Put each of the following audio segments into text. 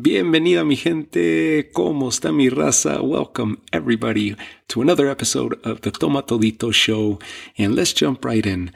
Bienvenida mi gente, ¿cómo está mi raza? Welcome everybody to another episode of the Toma Todito show and let's jump right in.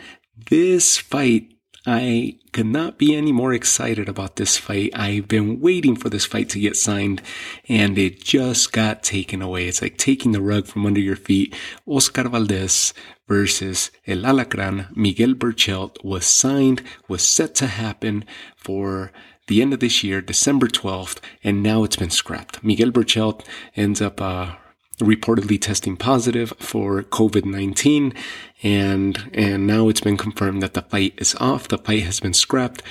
This fight, I could not be any more excited about this fight. I've been waiting for this fight to get signed and it just got taken away. It's like taking the rug from under your feet. Oscar Valdez versus El Alacran, Miguel Berchelt was signed, was set to happen for the end of this year, December 12th, and now it's been scrapped. Miguel Berchelt ends up uh, reportedly testing positive for COVID-19 and and now it's been confirmed that the fight is off. The fight has been scrapped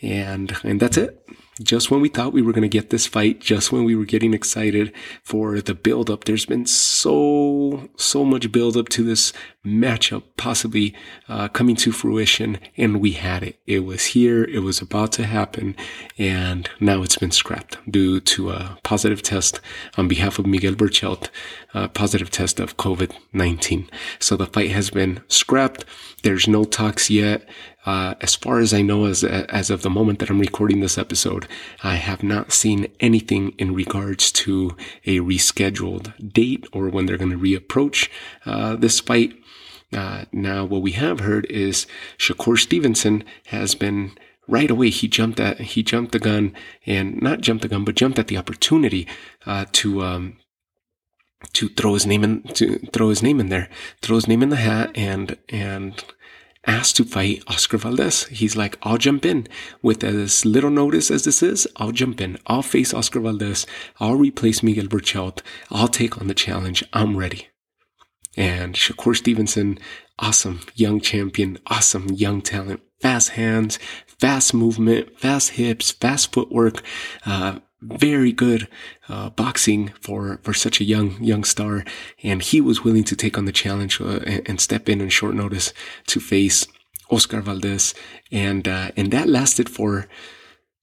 and and that's it just when we thought we were going to get this fight, just when we were getting excited for the build up, there's been so, so much build up to this matchup possibly uh, coming to fruition. And we had it. It was here. It was about to happen. And now it's been scrapped due to a positive test on behalf of Miguel Berchelt, a positive test of COVID-19. So the fight has been scrapped. There's no talks yet. Uh, as far as I know, as as of the moment that I'm recording this episode, I have not seen anything in regards to a rescheduled date or when they're going to reapproach uh, this fight. Uh, now, what we have heard is Shakur Stevenson has been right away. He jumped at he jumped the gun and not jumped the gun, but jumped at the opportunity uh, to. Um, to throw his name in, to throw his name in there, throw his name in the hat, and and asked to fight Oscar Valdez. He's like, I'll jump in with as little notice as this is. I'll jump in. I'll face Oscar Valdez. I'll replace Miguel Berchelt. I'll take on the challenge. I'm ready. And Shakur Stevenson, awesome young champion, awesome young talent, fast hands, fast movement, fast hips, fast footwork, uh, very good uh, boxing for for such a young young star, and he was willing to take on the challenge uh, and, step in on short notice to face Oscar Valdez, and uh, and that lasted for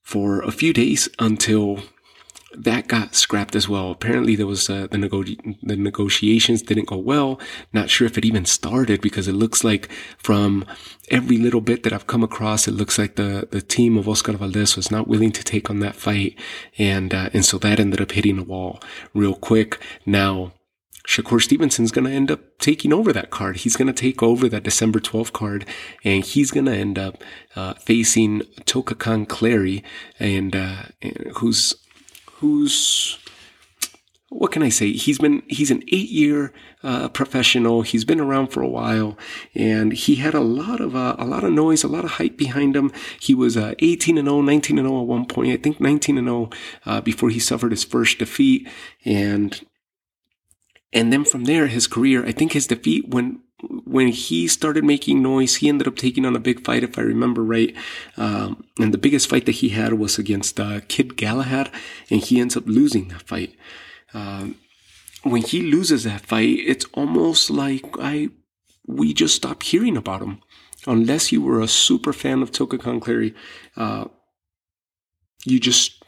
for a few days until that got scrapped as well. Apparently, there was uh, the nego- the negotiations didn't go well. Not sure if it even started because it looks like from every little bit that I've come across, it looks like the the team of Oscar Valdez was not willing to take on that fight, and uh, and so that ended up hitting a wall real quick. Now. Shakur Stevenson's going to end up taking over that card. He's going to take over that December 12th card and he's going to end up uh, facing Toka Kahn Clary and, uh, who's who's what can I say? He's been he's an eight year uh, professional. He's been around for a while, and he had a lot of uh, a lot of noise, a lot of hype behind him. He was uh, 18 and 0, 19 and 0 at one point. I think 19 and 0 uh, before he suffered his first defeat, and and then from there, his career. I think his defeat when when he started making noise, he ended up taking on a big fight, if I remember right. Um, and the biggest fight that he had was against uh, Kid Galahad, and he ends up losing that fight. Um, when he loses that fight, it's almost like I we just stop hearing about him. Unless you were a super fan of Toka Kahn Clary, uh, you just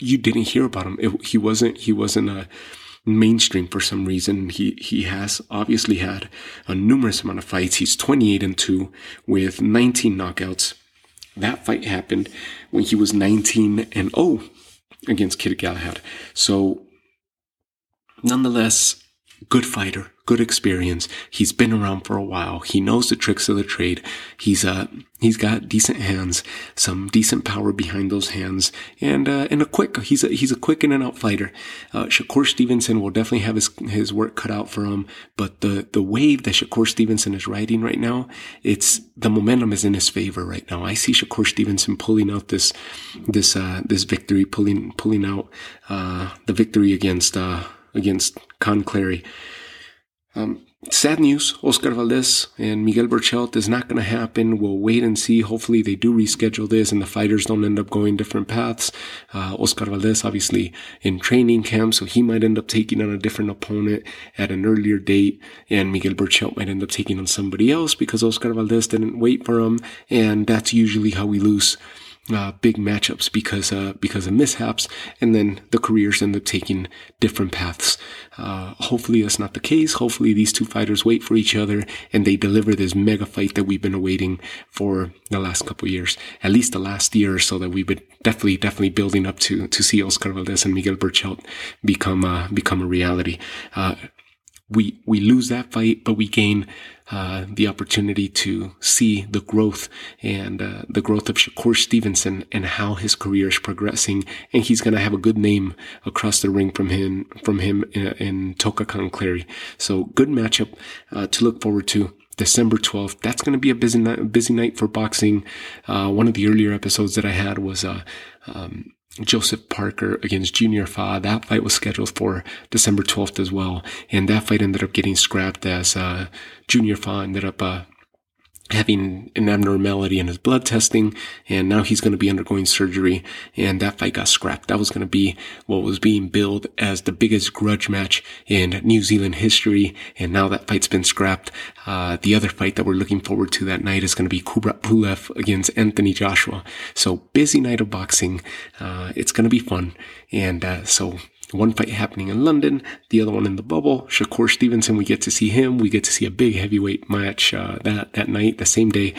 you didn't hear about him. It, he wasn't he wasn't a mainstream for some reason. He he has obviously had a numerous amount of fights. He's 28 and 2 with 19 knockouts. That fight happened when he was 19 and 0 against Kid Galahad. So nonetheless, good fighter good experience. He's been around for a while. He knows the tricks of the trade. He's uh he's got decent hands, some decent power behind those hands, and uh, and a quick. He's a he's a quick in and out fighter. Uh, Shakur Stevenson will definitely have his his work cut out for him. But the the wave that Shakur Stevenson is riding right now, it's the momentum is in his favor right now. I see Shakur Stevenson pulling out this this uh this victory, pulling pulling out uh the victory against uh against Kahn Clary. Um, sad news, Oscar Valdez and Miguel Berchelt is not going to happen. We'll wait and see. Hopefully they do reschedule this and the fighters don't end up going different paths. Uh, Oscar Valdez obviously in training camp, so he might end up taking on a different opponent at an earlier date and Miguel Berchelt might end up taking on somebody else because Oscar Valdez didn't wait for him and that's usually how we lose uh, big matchups because uh, because of mishaps, and then the careers end up taking different paths. Uh, hopefully, that's not the case. Hopefully, these two fighters wait for each other and they deliver this mega fight that we've been awaiting for the last couple years, at least the last year or so that we've been definitely definitely building up to to see Oscar Valdez and Miguel Berchelt become uh, become a reality. Uh, we we lose that fight, but we gain uh, the opportunity to see the growth and uh, the growth of Shakur Stevenson and how his career is progressing, and he's going to have a good name across the ring from him from him in, in Toka Clary. So good matchup uh, to look forward to. December 12th. That's going to be a busy night, busy night for boxing. Uh, one of the earlier episodes that I had was, uh, um, Joseph Parker against Junior Fa. That fight was scheduled for December 12th as well. And that fight ended up getting scrapped as uh, Junior Fa ended up uh, having an abnormality in his blood testing and now he's going to be undergoing surgery and that fight got scrapped. That was going to be what was being billed as the biggest grudge match in New Zealand history and now that fight's been scrapped. Uh, the other fight that we're looking forward to that night is going to be Kubrat Pulev against Anthony Joshua. So busy night of boxing. Uh, it's going to be fun. And, uh, so one fight happening in London, the other one in the bubble. Shakur Stevenson, we get to see him. We get to see a big heavyweight match uh, that that night, the same day,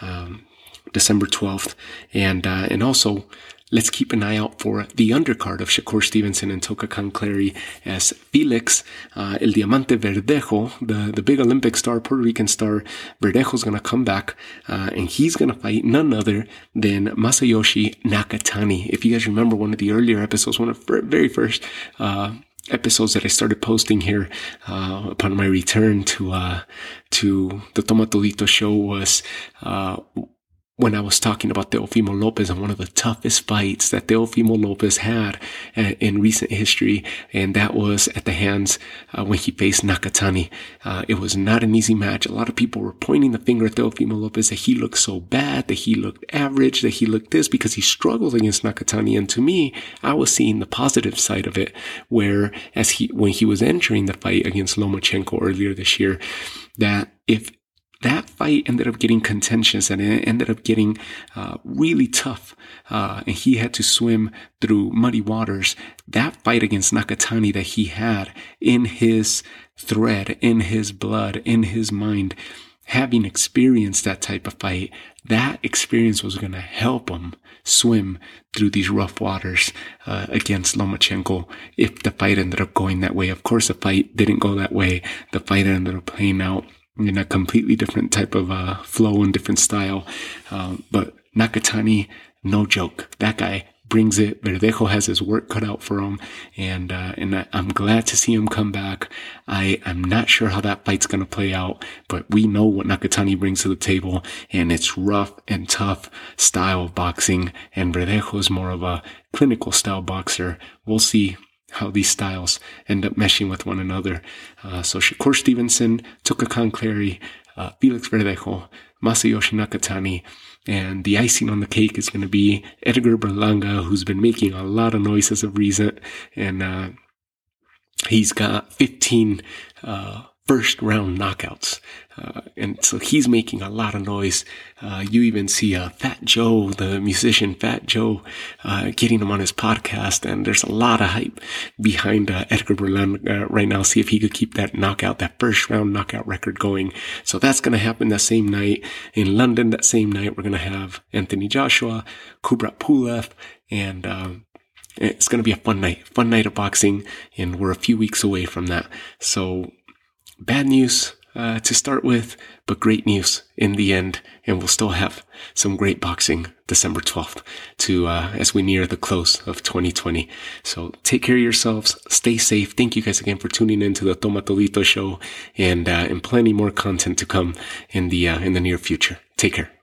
um, December twelfth, and uh, and also Let's keep an eye out for the undercard of Shakur Stevenson and Toka Clary as Felix, uh, El Diamante Verdejo, the, the big Olympic star, Puerto Rican star. Verdejo's going to come back uh, and he's going to fight none other than Masayoshi Nakatani. If you guys remember one of the earlier episodes, one of the very first uh, episodes that I started posting here uh, upon my return to uh, to the Toma Todito show was uh, when I was talking about Teofimo Lopez and one of the toughest fights that Teofimo Lopez had uh, in recent history, and that was at the hands uh, when he faced Nakatani. Uh, it was not an easy match. A lot of people were pointing the finger at Teofimo Lopez that he looked so bad, that he looked average, that he looked this because he struggled against Nakatani. And to me, I was seeing the positive side of it, where as he when he was entering the fight against Lomachenko earlier this year, that if that fight ended up getting contentious and it ended up getting uh, really tough. Uh, and he had to swim through muddy waters. That fight against Nakatani that he had in his thread, in his blood, in his mind, having experienced that type of fight, that experience was going to help him swim through these rough waters uh, against Lomachenko if the fight ended up going that way. Of course, the fight didn't go that way. The fight ended up playing out in a completely different type of uh, flow and different style. Um, but Nakatani, no joke. That guy brings it. Verdejo has his work cut out for him, and uh, and I, am glad to see him come back. I am not sure how that fight's gonna play out, but we know what Nakatani brings to the table, and it's rough and tough style of boxing. And Verdejo is more of a clinical style boxer. We'll see how these styles end up meshing with one another. Uh, so Shakur Stevenson, Toka Clary, uh, Felix Verdejo, Masayoshi Nakatani, and the icing on the cake is going to be Edgar Berlanga, who's been making a lot of noise as of recent, and uh, he's got 15 uh, first round knockouts. Uh, and so he's making a lot of noise. Uh, you even see uh, Fat Joe, the musician Fat Joe, uh, getting him on his podcast. And there's a lot of hype behind uh, Edgar Berlanga right now. See if he could keep that knockout, that first round knockout record going. So that's going to happen that same night in London. That same night, we're going to have Anthony Joshua, Kubrat Pulev, and um, it's going to be a fun night, fun night of boxing, and we're a few weeks away from that. So bad news uh, to start with, but great news in the end. And we'll still have some great boxing December 12th to, uh, as we near the close of 2020. So take care of yourselves. Stay safe. Thank you guys again for tuning in to the Toma Todito show and, uh, and plenty more content to come in the, uh, in the near future. Take care.